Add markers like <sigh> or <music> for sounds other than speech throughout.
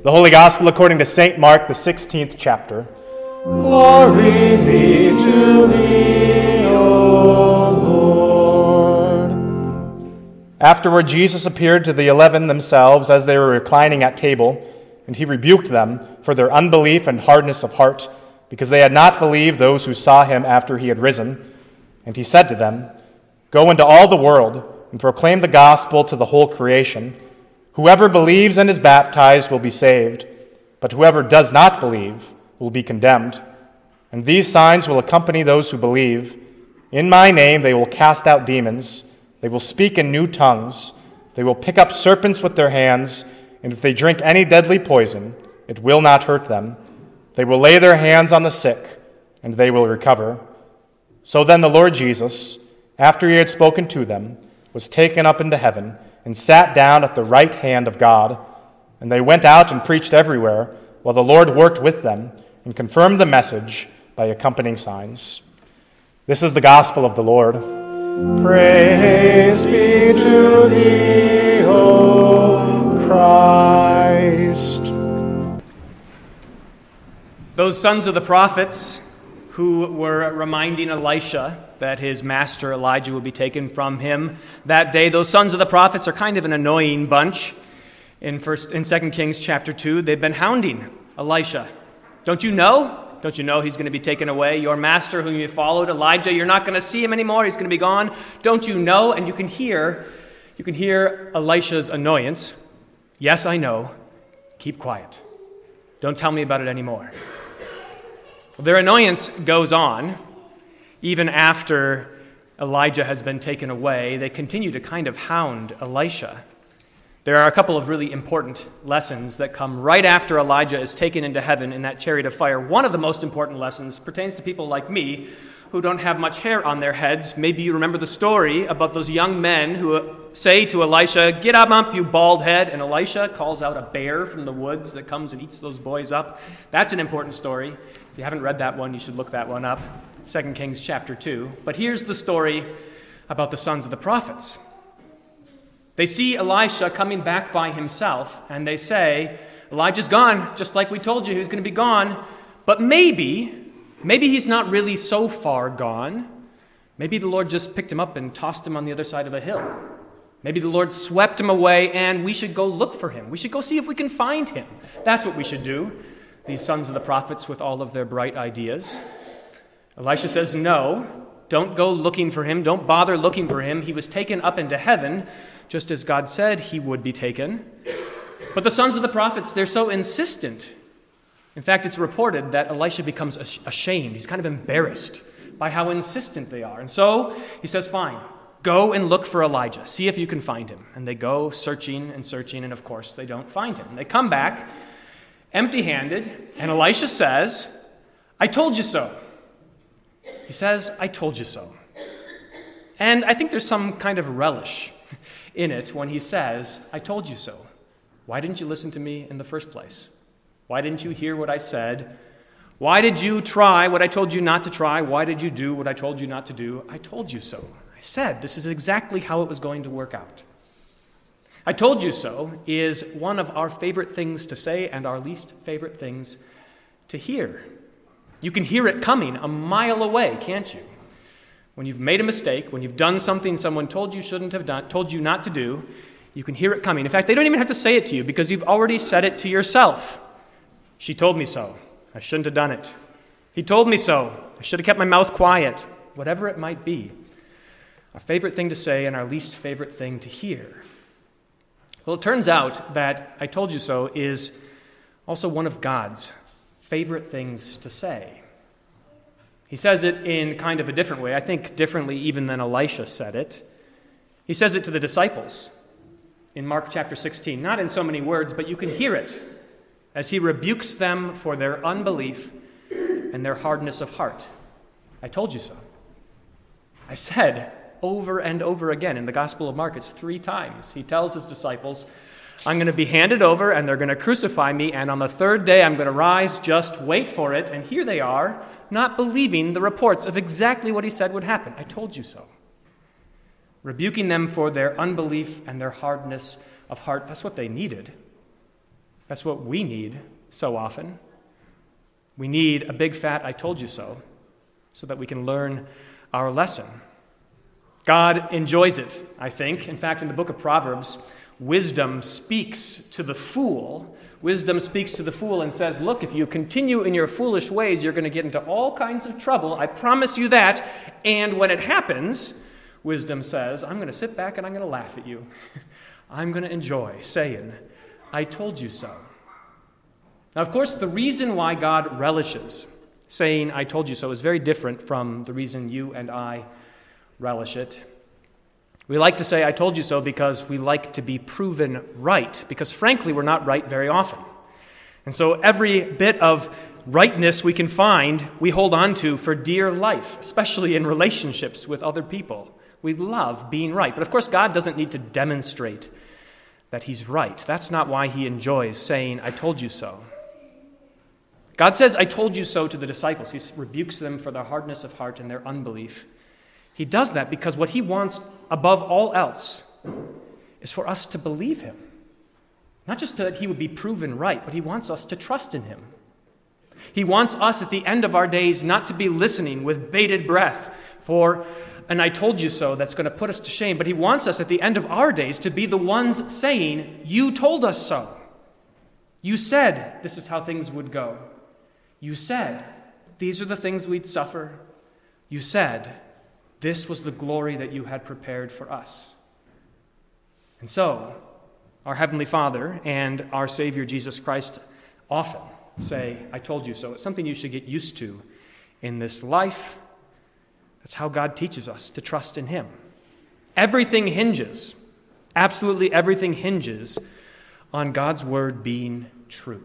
The Holy Gospel according to St. Mark, the 16th chapter. Glory be to thee, O Lord. Afterward, Jesus appeared to the eleven themselves as they were reclining at table, and he rebuked them for their unbelief and hardness of heart, because they had not believed those who saw him after he had risen. And he said to them, Go into all the world and proclaim the gospel to the whole creation. Whoever believes and is baptized will be saved, but whoever does not believe will be condemned. And these signs will accompany those who believe. In my name they will cast out demons, they will speak in new tongues, they will pick up serpents with their hands, and if they drink any deadly poison, it will not hurt them. They will lay their hands on the sick, and they will recover. So then the Lord Jesus, after he had spoken to them, was taken up into heaven and sat down at the right hand of God. And they went out and preached everywhere, while the Lord worked with them and confirmed the message by accompanying signs. This is the gospel of the Lord. Praise be to thee, O Christ. Those sons of the prophets who were reminding Elisha that his master Elijah would be taken from him that day. Those sons of the prophets are kind of an annoying bunch. In first in 2 Kings chapter 2, they've been hounding Elisha. Don't you know? Don't you know he's going to be taken away? Your master whom you followed, Elijah, you're not going to see him anymore. He's going to be gone. Don't you know? And you can hear you can hear Elisha's annoyance. Yes, I know. Keep quiet. Don't tell me about it anymore. Well, their annoyance goes on even after Elijah has been taken away, they continue to kind of hound Elisha. There are a couple of really important lessons that come right after Elijah is taken into heaven in that chariot of fire. One of the most important lessons pertains to people like me who don't have much hair on their heads. Maybe you remember the story about those young men who say to Elisha, Get up, up, you bald head. And Elisha calls out a bear from the woods that comes and eats those boys up. That's an important story. If you haven't read that one, you should look that one up. 2 Kings chapter 2. But here's the story about the sons of the prophets. They see Elisha coming back by himself, and they say, Elijah's gone, just like we told you he was going to be gone. But maybe, maybe he's not really so far gone. Maybe the Lord just picked him up and tossed him on the other side of a hill. Maybe the Lord swept him away, and we should go look for him. We should go see if we can find him. That's what we should do. These sons of the prophets, with all of their bright ideas. Elisha says, No, don't go looking for him. Don't bother looking for him. He was taken up into heaven, just as God said he would be taken. But the sons of the prophets, they're so insistent. In fact, it's reported that Elisha becomes ashamed. He's kind of embarrassed by how insistent they are. And so he says, Fine, go and look for Elijah. See if you can find him. And they go searching and searching, and of course, they don't find him. They come back empty handed, and Elisha says, I told you so. He says, I told you so. And I think there's some kind of relish in it when he says, I told you so. Why didn't you listen to me in the first place? Why didn't you hear what I said? Why did you try what I told you not to try? Why did you do what I told you not to do? I told you so. I said this is exactly how it was going to work out. I told you so is one of our favorite things to say and our least favorite things to hear. You can hear it coming a mile away, can't you? When you've made a mistake, when you've done something someone told you shouldn't have done, told you not to do, you can hear it coming. In fact, they don't even have to say it to you because you've already said it to yourself. She told me so. I shouldn't have done it. He told me so. I should have kept my mouth quiet. Whatever it might be. Our favorite thing to say and our least favorite thing to hear. Well, it turns out that I told you so is also one of God's favorite things to say. He says it in kind of a different way, I think differently even than Elisha said it. He says it to the disciples in Mark chapter 16, not in so many words, but you can hear it as he rebukes them for their unbelief and their hardness of heart. I told you so. I said over and over again in the Gospel of Mark, it's three times. He tells his disciples, I'm going to be handed over and they're going to crucify me, and on the third day I'm going to rise. Just wait for it. And here they are, not believing the reports of exactly what he said would happen. I told you so. Rebuking them for their unbelief and their hardness of heart. That's what they needed. That's what we need so often. We need a big fat I told you so so that we can learn our lesson. God enjoys it, I think. In fact, in the book of Proverbs, wisdom speaks to the fool. Wisdom speaks to the fool and says, Look, if you continue in your foolish ways, you're going to get into all kinds of trouble. I promise you that. And when it happens, wisdom says, I'm going to sit back and I'm going to laugh at you. <laughs> I'm going to enjoy saying, I told you so. Now, of course, the reason why God relishes saying, I told you so, is very different from the reason you and I relish it. We like to say, I told you so, because we like to be proven right, because frankly, we're not right very often. And so every bit of rightness we can find, we hold on to for dear life, especially in relationships with other people. We love being right. But of course, God doesn't need to demonstrate that He's right. That's not why He enjoys saying, I told you so. God says, I told you so to the disciples. He rebukes them for their hardness of heart and their unbelief. He does that because what he wants above all else is for us to believe him. Not just that he would be proven right, but he wants us to trust in him. He wants us at the end of our days not to be listening with bated breath for an I told you so that's going to put us to shame, but he wants us at the end of our days to be the ones saying, You told us so. You said this is how things would go. You said these are the things we'd suffer. You said this was the glory that you had prepared for us. And so, our Heavenly Father and our Savior Jesus Christ often say, I told you so. It's something you should get used to in this life. That's how God teaches us to trust in Him. Everything hinges, absolutely everything hinges on God's Word being true,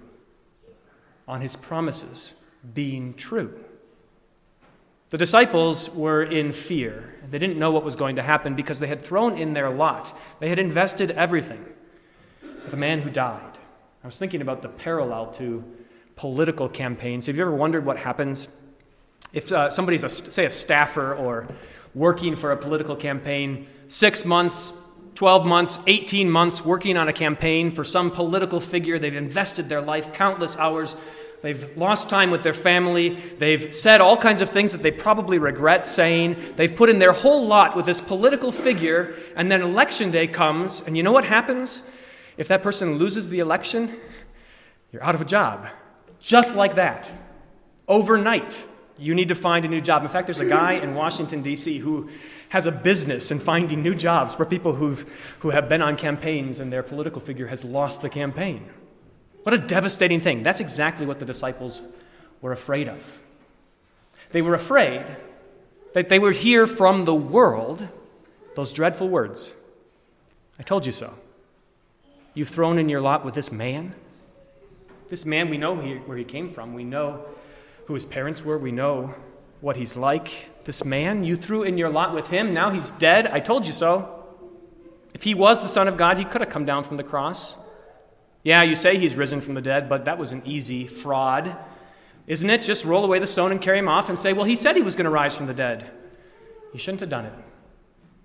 on His promises being true. The disciples were in fear. They didn't know what was going to happen because they had thrown in their lot. They had invested everything with a man who died. I was thinking about the parallel to political campaigns. Have you ever wondered what happens if uh, somebody's, a, say, a staffer or working for a political campaign, six months, 12 months, 18 months working on a campaign for some political figure? They've invested their life, countless hours They've lost time with their family. They've said all kinds of things that they probably regret saying. They've put in their whole lot with this political figure, and then election day comes, and you know what happens? If that person loses the election, you're out of a job. Just like that. Overnight, you need to find a new job. In fact, there's a guy in Washington, D.C., who has a business in finding new jobs for people who've, who have been on campaigns and their political figure has lost the campaign. What a devastating thing. That's exactly what the disciples were afraid of. They were afraid that they would hear from the world those dreadful words I told you so. You've thrown in your lot with this man. This man, we know where he came from. We know who his parents were. We know what he's like. This man, you threw in your lot with him. Now he's dead. I told you so. If he was the Son of God, he could have come down from the cross. Yeah, you say he's risen from the dead, but that was an easy fraud. Isn't it? Just roll away the stone and carry him off and say, well, he said he was going to rise from the dead. You shouldn't have done it.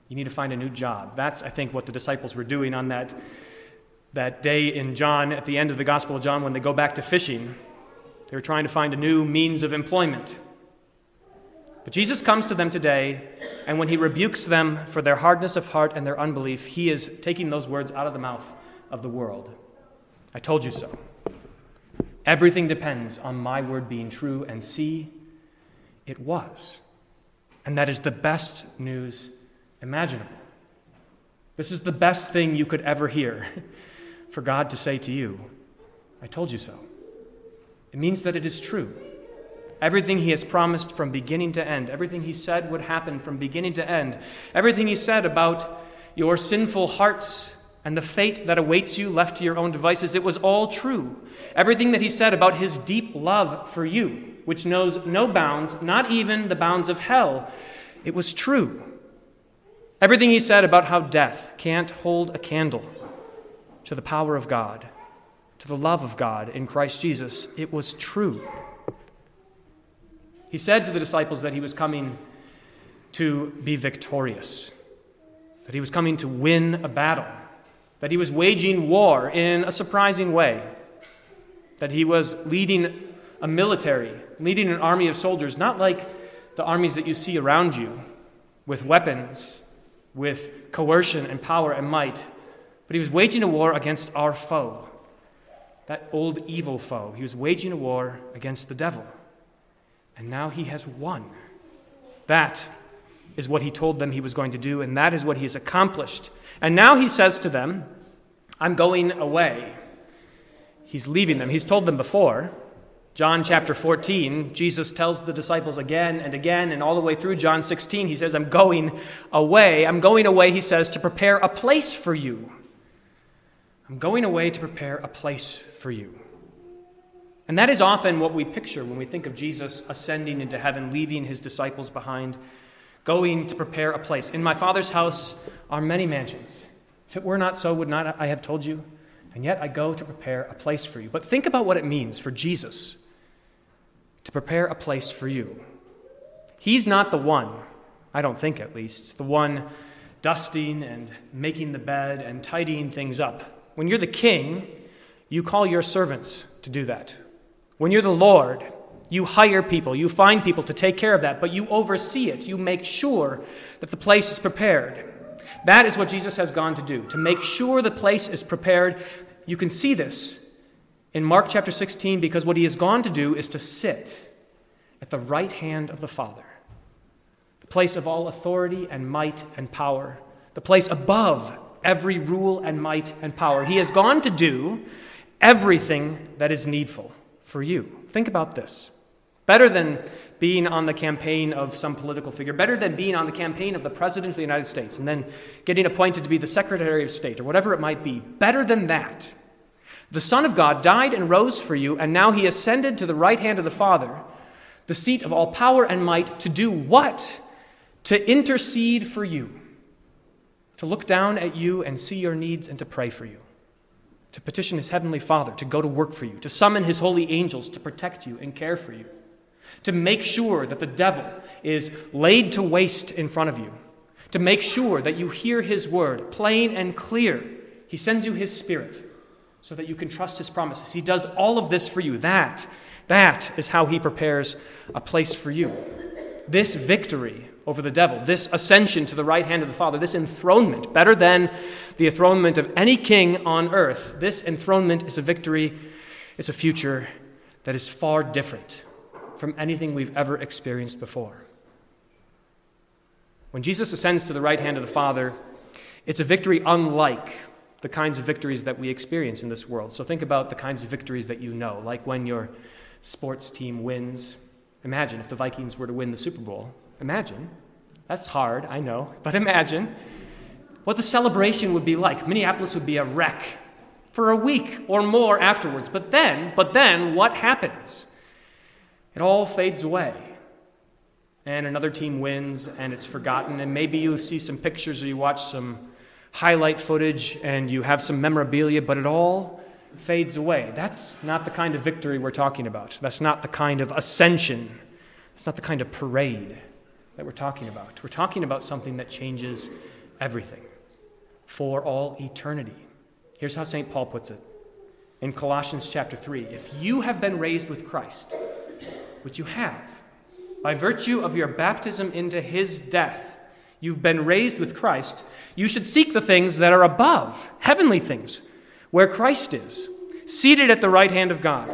You need to find a new job. That's, I think, what the disciples were doing on that, that day in John, at the end of the Gospel of John, when they go back to fishing. They were trying to find a new means of employment. But Jesus comes to them today, and when he rebukes them for their hardness of heart and their unbelief, he is taking those words out of the mouth of the world. I told you so. Everything depends on my word being true, and see, it was. And that is the best news imaginable. This is the best thing you could ever hear <laughs> for God to say to you, I told you so. It means that it is true. Everything he has promised from beginning to end, everything he said would happen from beginning to end, everything he said about your sinful hearts and the fate that awaits you left to your own devices, it was all true. Everything that he said about his deep love for you, which knows no bounds, not even the bounds of hell, it was true. Everything he said about how death can't hold a candle to the power of God, to the love of God in Christ Jesus, it was true. He said to the disciples that he was coming to be victorious, that he was coming to win a battle that he was waging war in a surprising way. that he was leading a military, leading an army of soldiers, not like the armies that you see around you with weapons, with coercion and power and might, but he was waging a war against our foe, that old evil foe. He was waging a war against the devil. And now he has won. That is what he told them he was going to do, and that is what he has accomplished. And now he says to them, I'm going away. He's leaving them. He's told them before. John chapter 14, Jesus tells the disciples again and again, and all the way through John 16, he says, I'm going away. I'm going away, he says, to prepare a place for you. I'm going away to prepare a place for you. And that is often what we picture when we think of Jesus ascending into heaven, leaving his disciples behind, going to prepare a place. In my Father's house are many mansions. If it were not so, would not I have told you? And yet I go to prepare a place for you. But think about what it means for Jesus to prepare a place for you. He's not the one, I don't think at least, the one dusting and making the bed and tidying things up. When you're the king, you call your servants to do that. When you're the Lord, you hire people, you find people to take care of that, but you oversee it. You make sure that the place is prepared. That is what Jesus has gone to do, to make sure the place is prepared. You can see this in Mark chapter 16 because what he has gone to do is to sit at the right hand of the Father, the place of all authority and might and power, the place above every rule and might and power. He has gone to do everything that is needful for you. Think about this. Better than being on the campaign of some political figure, better than being on the campaign of the President of the United States and then getting appointed to be the Secretary of State or whatever it might be. Better than that. The Son of God died and rose for you, and now he ascended to the right hand of the Father, the seat of all power and might, to do what? To intercede for you to look down at you and see your needs and to pray for you, to petition his heavenly Father to go to work for you, to summon his holy angels to protect you and care for you, to make sure that the devil is laid to waste in front of you, to make sure that you hear his word plain and clear. He sends you his spirit so that you can trust his promises. He does all of this for you. That, that is how he prepares a place for you. This victory over the devil, this ascension to the right hand of the Father, this enthronement, better than the enthronement of any king on earth, this enthronement is a victory, it's a future that is far different from anything we've ever experienced before. When Jesus ascends to the right hand of the Father, it's a victory unlike the kinds of victories that we experience in this world. So think about the kinds of victories that you know, like when your sports team wins. Imagine if the Vikings were to win the Super Bowl. Imagine. That's hard, I know, <laughs> but imagine what the celebration would be like. Minneapolis would be a wreck for a week or more afterwards. But then, but then what happens? It all fades away. And another team wins and it's forgotten and maybe you see some pictures or you watch some highlight footage and you have some memorabilia, but it all fades away. That's not the kind of victory we're talking about. That's not the kind of ascension. It's not the kind of parade that we're talking about. We're talking about something that changes everything for all eternity. Here's how St. Paul puts it in Colossians chapter 3 If you have been raised with Christ, which you have, by virtue of your baptism into his death, you've been raised with Christ, you should seek the things that are above, heavenly things, where Christ is, seated at the right hand of God.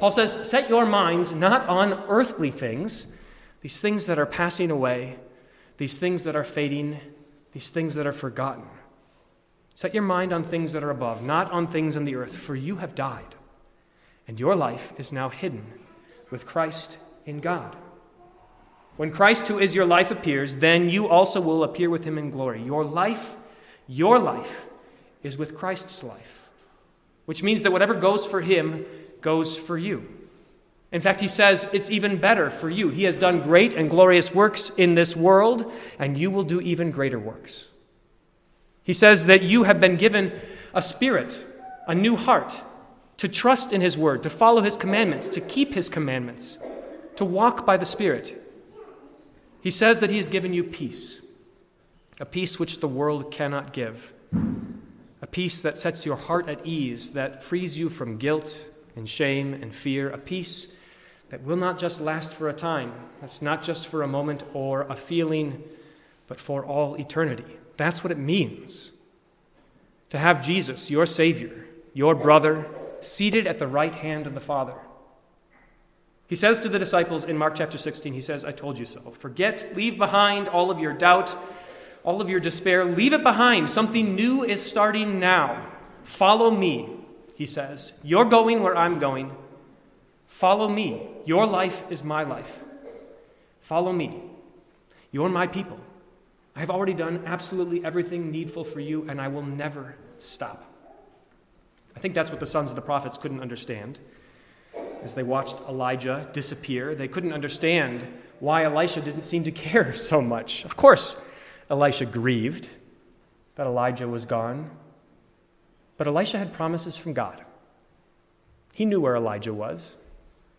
Paul says, Set your minds not on earthly things these things that are passing away, these things that are fading, these things that are forgotten. Set your mind on things that are above, not on things on the earth, for you have died, and your life is now hidden with Christ in God. When Christ, who is your life, appears, then you also will appear with him in glory. Your life, your life, is with Christ's life, which means that whatever goes for him goes for you. In fact, he says it's even better for you. He has done great and glorious works in this world, and you will do even greater works. He says that you have been given a spirit, a new heart, to trust in his word, to follow his commandments, to keep his commandments, to walk by the Spirit. He says that he has given you peace, a peace which the world cannot give, a peace that sets your heart at ease, that frees you from guilt and shame and fear, a peace that will not just last for a time, that's not just for a moment or a feeling, but for all eternity. That's what it means to have Jesus, your Savior, your brother, seated at the right hand of the Father. He says to the disciples in Mark chapter 16, He says, I told you so. Forget, leave behind all of your doubt, all of your despair. Leave it behind. Something new is starting now. Follow me, He says. You're going where I'm going. Follow me. Your life is my life. Follow me. You're my people. I have already done absolutely everything needful for you, and I will never stop. I think that's what the sons of the prophets couldn't understand. As they watched Elijah disappear, they couldn't understand why Elisha didn't seem to care <laughs> so much. Of course, Elisha grieved that Elijah was gone, but Elisha had promises from God. He knew where Elijah was.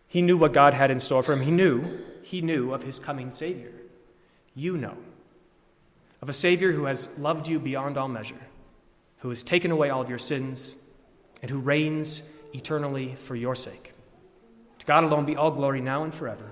He knew what God had in store for him. He knew, he knew of his coming Savior. You know of a Savior who has loved you beyond all measure, who has taken away all of your sins, and who reigns eternally for your sake. To God alone be all glory now and forever.